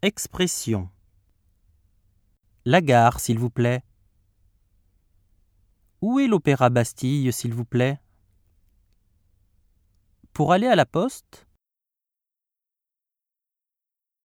Expression. La gare, s'il vous plaît. Où est l'Opéra Bastille, s'il vous plaît? Pour aller à la poste